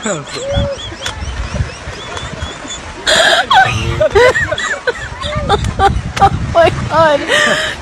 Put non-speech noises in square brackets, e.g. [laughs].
[laughs] oh my god.